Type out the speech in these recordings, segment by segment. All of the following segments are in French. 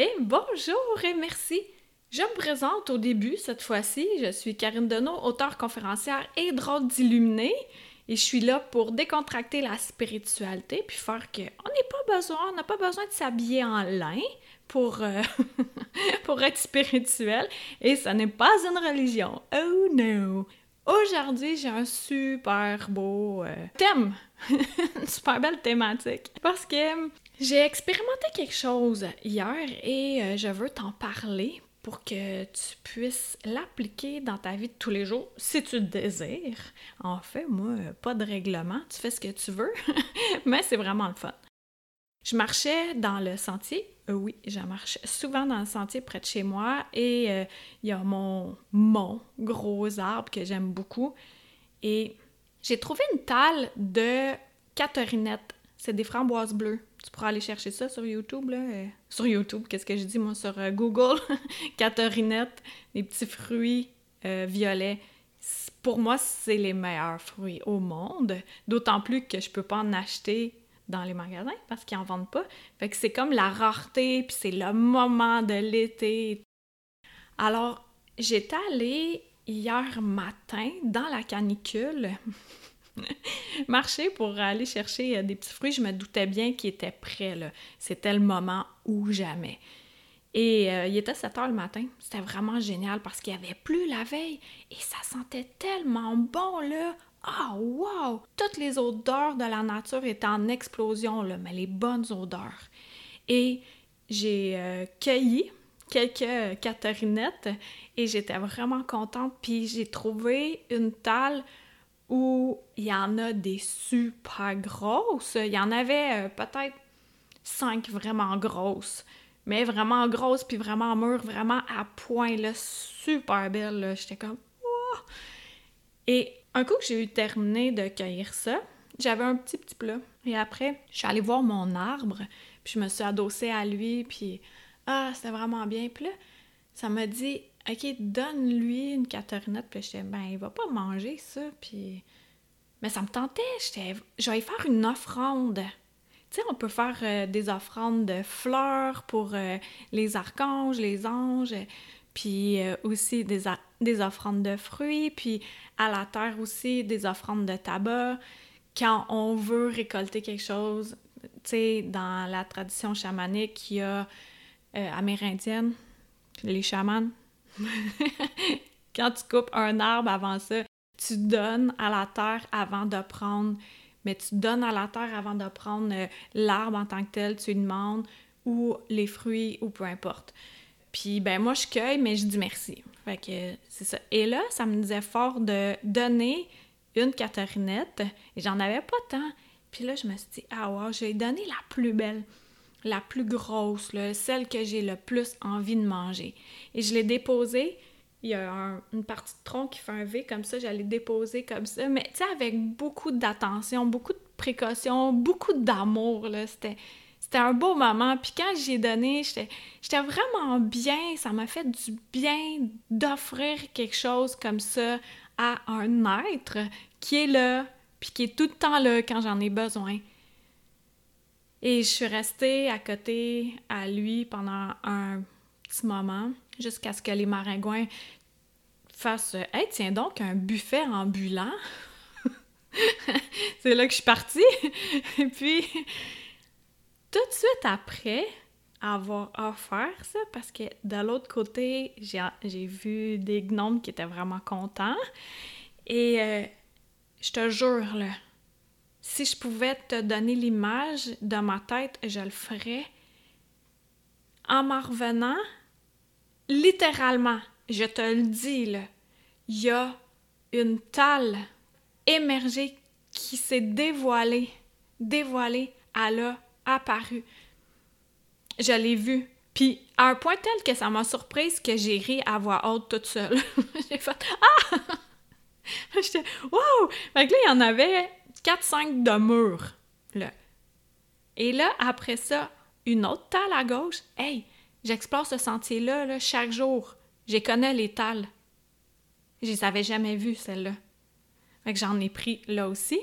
Et bonjour et merci! Je me présente au début cette fois-ci. Je suis Karine Deneau, auteure conférencière et drôle d'illuminé. Et je suis là pour décontracter la spiritualité puis faire que on n'est pas besoin, on n'a pas besoin de s'habiller en lin pour, euh, pour être spirituel. Et ce n'est pas une religion. Oh no! Aujourd'hui, j'ai un super beau euh, thème, une super belle thématique. Parce que j'ai expérimenté quelque chose hier et euh, je veux t'en parler pour que tu puisses l'appliquer dans ta vie de tous les jours, si tu le désires. En fait, moi, pas de règlement, tu fais ce que tu veux, mais c'est vraiment le fun. Je marchais dans le sentier. Euh, oui, je marche souvent dans le sentier près de chez moi et euh, il y a mon, mon gros arbre que j'aime beaucoup. Et j'ai trouvé une talle de Catherinette. C'est des framboises bleues. Tu pourras aller chercher ça sur YouTube. Là. Euh, sur YouTube, qu'est-ce que je dis moi sur Google? Catherinette, des petits fruits violets. Pour moi, c'est les meilleurs fruits au monde. D'autant plus que je peux pas en acheter dans les magasins parce qu'ils en vendent pas. Fait que c'est comme la rareté, puis c'est le moment de l'été. Alors, j'étais allée hier matin dans la canicule marcher pour aller chercher euh, des petits fruits. Je me doutais bien qu'ils étaient prêts, là. C'était le moment ou jamais. Et euh, il était 7 heures le matin. C'était vraiment génial parce qu'il y avait plus la veille et ça sentait tellement bon, là. Ah, wow! Toutes les odeurs de la nature étaient en explosion, mais les bonnes odeurs. Et j'ai euh, cueilli quelques catarinettes et j'étais vraiment contente. Puis j'ai trouvé une talle où il y en a des super grosses. Il y en avait euh, peut-être cinq vraiment grosses, mais vraiment grosses, puis vraiment mûres, vraiment à point, là, super belles. J'étais comme... Wow! Et un coup que j'ai eu terminé de cueillir ça, j'avais un petit petit plat. Et après, je suis allée voir mon arbre, puis je me suis adossée à lui, puis ah, c'était vraiment bien. Puis ça m'a dit, OK, donne-lui une catarinette. Puis j'étais, ben, il va pas manger ça. Puis. Mais ça me tentait. J'étais, je vais faire une offrande. Tu sais, on peut faire euh, des offrandes de fleurs pour euh, les archanges, les anges puis euh, aussi des, des, offrandes de fruits, puis à la terre aussi des offrandes de tabac. Quand on veut récolter quelque chose, tu sais, dans la tradition chamanique, il y a amérindienne, les chamans. Quand tu coupes un arbre avant ça, tu donnes à la terre avant de prendre, mais tu donnes à la terre avant de prendre euh, l'arbre en tant que tel, tu lui demandes, ou les fruits, ou peu importe. Puis ben moi je cueille, mais je dis merci. Fait que c'est ça. Et là, ça me disait fort de donner une catarinette, et j'en avais pas tant. Puis là, je me suis dit, ah wow, je vais donner la plus belle, la plus grosse, celle que j'ai le plus envie de manger. Et je l'ai déposée. Il y a une partie de tronc qui fait un V comme ça, j'allais déposer comme ça, mais tu avec beaucoup d'attention, beaucoup de précaution, beaucoup d'amour. C'était c'était un beau moment. Puis quand j'ai donné, j'étais vraiment bien. Ça m'a fait du bien d'offrir quelque chose comme ça à un être qui est là, puis qui est tout le temps là quand j'en ai besoin. Et je suis restée à côté à lui pendant un petit moment, jusqu'à ce que les maringouins fassent Hey, tiens donc, un buffet ambulant! C'est là que je suis partie. Et puis, tout de suite après avoir offert ça, parce que de l'autre côté, j'ai vu des gnomes qui étaient vraiment contents. Et euh, je te jure, là, si je pouvais te donner l'image de ma tête, je le ferais. En m'en revenant, littéralement, je te le dis, il y a une talle émergée qui s'est dévoilée, dévoilée à là apparu. Je l'ai vu. Puis à un point tel que ça m'a surprise que j'ai ri à voix haute toute seule. j'ai fait Ah! J'étais Wow! Fait que là, il y en avait 4-5 de murs. Là. Et là, après ça, une autre talle à gauche. Hey, j'explore ce sentier-là là, chaque jour. J'ai connais les talles. Je les avais jamais vues, celles-là. Fait j'en ai pris là aussi.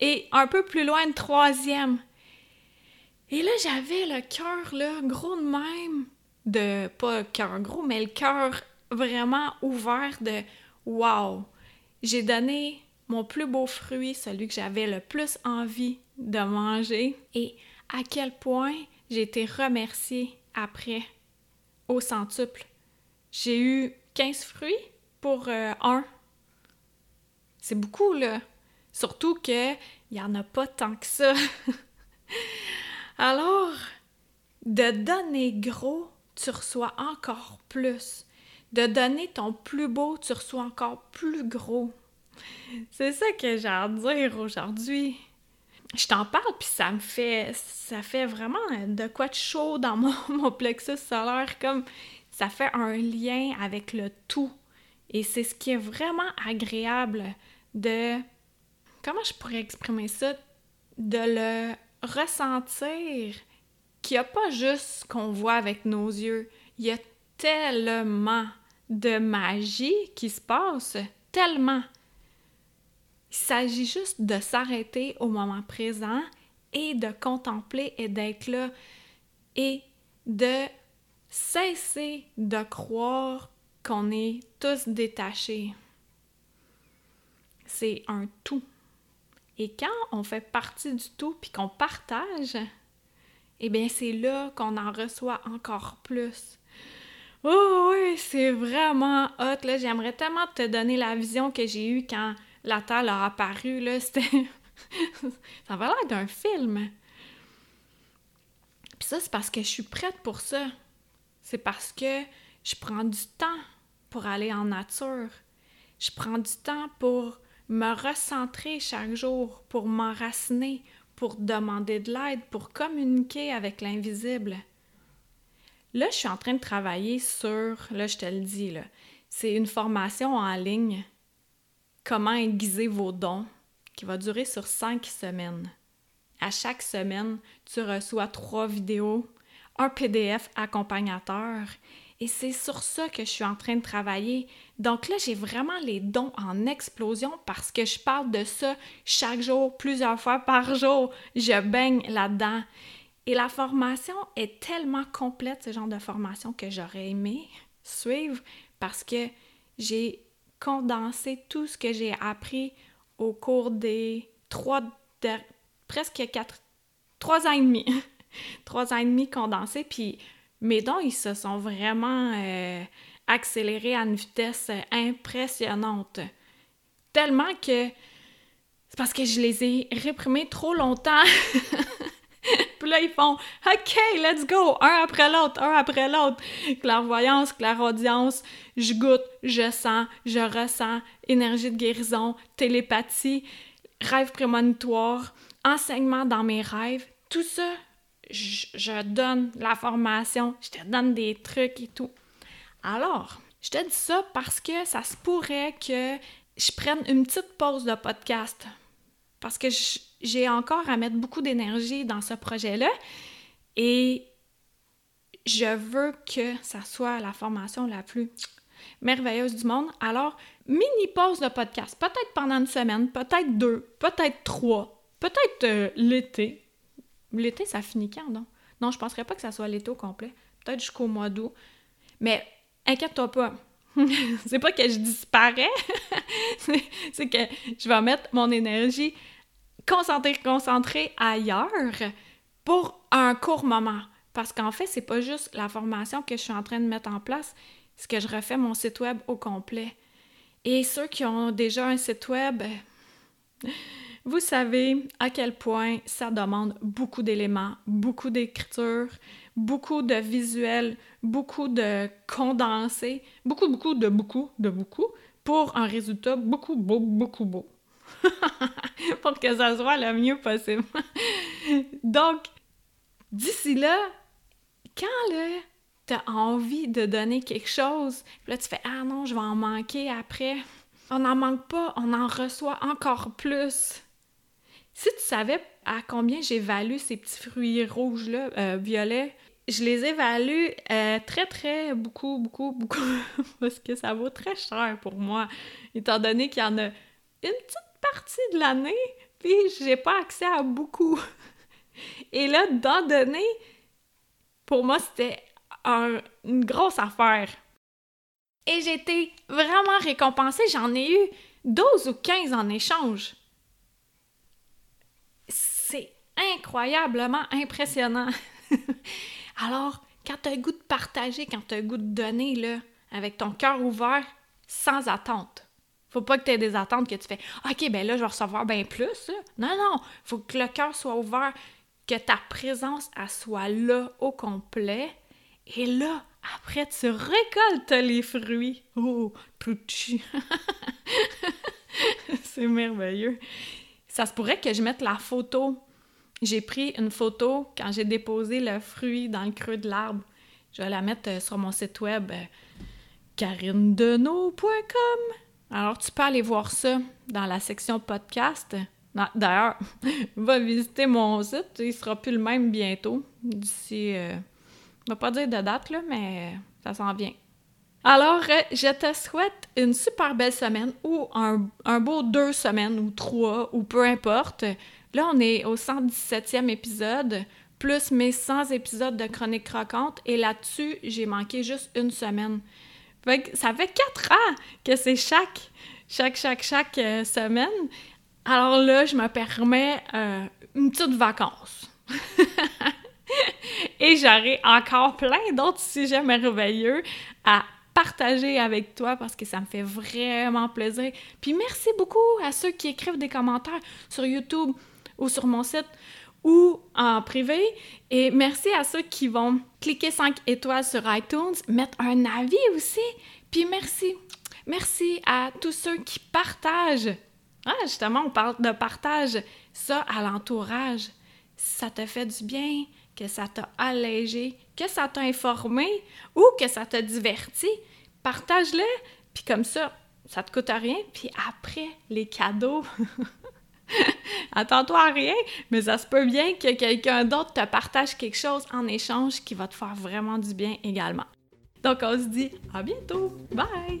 Et un peu plus loin, une troisième. Et là, j'avais le cœur, gros de même. De, pas cœur gros, mais le cœur vraiment ouvert de Wow! J'ai donné mon plus beau fruit, celui que j'avais le plus envie de manger. Et à quel point j'ai été remerciée après au centuple. J'ai eu 15 fruits pour euh, un. C'est beaucoup, là. Surtout qu'il n'y en a pas tant que ça. Alors, de donner gros, tu reçois encore plus. De donner ton plus beau, tu reçois encore plus gros. C'est ça que j'ai à dire aujourd'hui. Je t'en parle, puis ça me fait... Ça fait vraiment de quoi de chaud dans mon, mon plexus solaire, comme ça fait un lien avec le tout. Et c'est ce qui est vraiment agréable de... Comment je pourrais exprimer ça? De le ressentir qu'il n'y a pas juste ce qu'on voit avec nos yeux. Il y a tellement de magie qui se passe, tellement. Il s'agit juste de s'arrêter au moment présent et de contempler et d'être là et de cesser de croire qu'on est tous détachés. C'est un tout. Et quand on fait partie du tout puis qu'on partage, eh bien c'est là qu'on en reçoit encore plus. Oh oui, c'est vraiment hot. J'aimerais tellement te donner la vision que j'ai eue quand la Terre a apparu. Là, c'était... ça va l'air d'un film. Puis ça, c'est parce que je suis prête pour ça. C'est parce que je prends du temps pour aller en nature. Je prends du temps pour me recentrer chaque jour, pour m'enraciner, pour demander de l'aide, pour communiquer avec l'invisible. Là, je suis en train de travailler sur, là, je te le dis, là, c'est une formation en ligne, comment aiguiser vos dons, qui va durer sur cinq semaines. À chaque semaine, tu reçois trois vidéos, un PDF accompagnateur et c'est sur ça que je suis en train de travailler. Donc là, j'ai vraiment les dons en explosion parce que je parle de ça chaque jour, plusieurs fois par jour. Je baigne là-dedans. Et la formation est tellement complète, ce genre de formation, que j'aurais aimé suivre parce que j'ai condensé tout ce que j'ai appris au cours des trois, presque quatre, trois ans et demi. trois ans et demi condensés. Puis mes dons, ils se sont vraiment euh, accélérés à une vitesse impressionnante. Tellement que c'est parce que je les ai réprimés trop longtemps. Ils font OK, let's go, un après l'autre, un après l'autre. Clairvoyance, clairaudience, je goûte, je sens, je ressens, énergie de guérison, télépathie, rêve prémonitoire, enseignement dans mes rêves. Tout ça, je, donne la formation, je te donne des trucs et tout. Alors, je te dis ça parce que ça se pourrait que je prenne une petite pause de podcast parce que j'ai encore à mettre beaucoup d'énergie dans ce projet-là et je veux que ça soit la formation la plus merveilleuse du monde. Alors, mini pause de podcast, peut-être pendant une semaine, peut-être deux, peut-être trois, peut-être euh, l'été, L'été, ça finit quand, non? Non, je penserais pas que ça soit l'été au complet. Peut-être jusqu'au mois d'août. Mais inquiète-toi pas. c'est pas que je disparais, c'est que je vais mettre mon énergie concentrée, concentrée ailleurs pour un court moment. Parce qu'en fait, c'est pas juste la formation que je suis en train de mettre en place, c'est que je refais mon site web au complet. Et ceux qui ont déjà un site web, vous savez à quel point ça demande beaucoup d'éléments, beaucoup d'écriture, beaucoup de visuels, beaucoup de condensés, beaucoup, beaucoup, de beaucoup, de beaucoup, pour un résultat beaucoup beau, beaucoup beau. pour que ça soit le mieux possible. Donc, d'ici là, quand là, t'as envie de donner quelque chose, là, tu fais Ah non, je vais en manquer après. On n'en manque pas, on en reçoit encore plus. Si tu savais à combien j'évalue ces petits fruits rouges-là, euh, violets, je les évalue euh, très, très, beaucoup, beaucoup, beaucoup, parce que ça vaut très cher pour moi, étant donné qu'il y en a une petite partie de l'année, puis j'ai pas accès à beaucoup. Et là, d'en donner, pour moi, c'était une grosse affaire. Et été vraiment récompensée. J'en ai eu 12 ou 15 en échange. C'est incroyablement impressionnant. Alors, quand tu as le goût de partager, quand tu as le goût de donner, là, avec ton cœur ouvert, sans attente. Faut pas que tu aies des attentes que tu fais OK, ben là, je vais recevoir bien plus. Non, non. Faut que le cœur soit ouvert, que ta présence soit là au complet. Et là, après, tu récoltes les fruits. Oh, petit. C'est merveilleux. Ça se pourrait que je mette la photo. J'ai pris une photo quand j'ai déposé le fruit dans le creux de l'arbre. Je vais la mettre euh, sur mon site web euh, carinedeneau.com. Alors, tu peux aller voir ça dans la section podcast. D'ailleurs, va visiter mon site. Il sera plus le même bientôt. D'ici. Euh, je ne vais pas dire de date, là, mais ça s'en vient. Alors, euh, je te souhaite une super belle semaine ou un, un, beau deux semaines ou trois ou peu importe. Là, on est au 117e épisode, plus mes 100 épisodes de Chronique Croquante et là-dessus, j'ai manqué juste une semaine. Ça fait quatre ans que c'est chaque, chaque, chaque, chaque euh, semaine. Alors là, je me permets euh, une petite vacance. Et j'aurai encore plein d'autres sujets merveilleux à partager avec toi parce que ça me fait vraiment plaisir. Puis merci beaucoup à ceux qui écrivent des commentaires sur YouTube ou sur mon site ou en privé. Et merci à ceux qui vont cliquer 5 étoiles sur iTunes, mettre un avis aussi. Puis merci. Merci à tous ceux qui partagent. Ah, justement, on parle de partage. Ça à l'entourage. Ça te fait du bien, que ça t'a allégé, que ça t'a informé ou que ça t'a diverti, partage-le, puis comme ça, ça te coûte rien, puis après, les cadeaux. Attends-toi à rien, mais ça se peut bien que quelqu'un d'autre te partage quelque chose en échange qui va te faire vraiment du bien également. Donc on se dit à bientôt. Bye!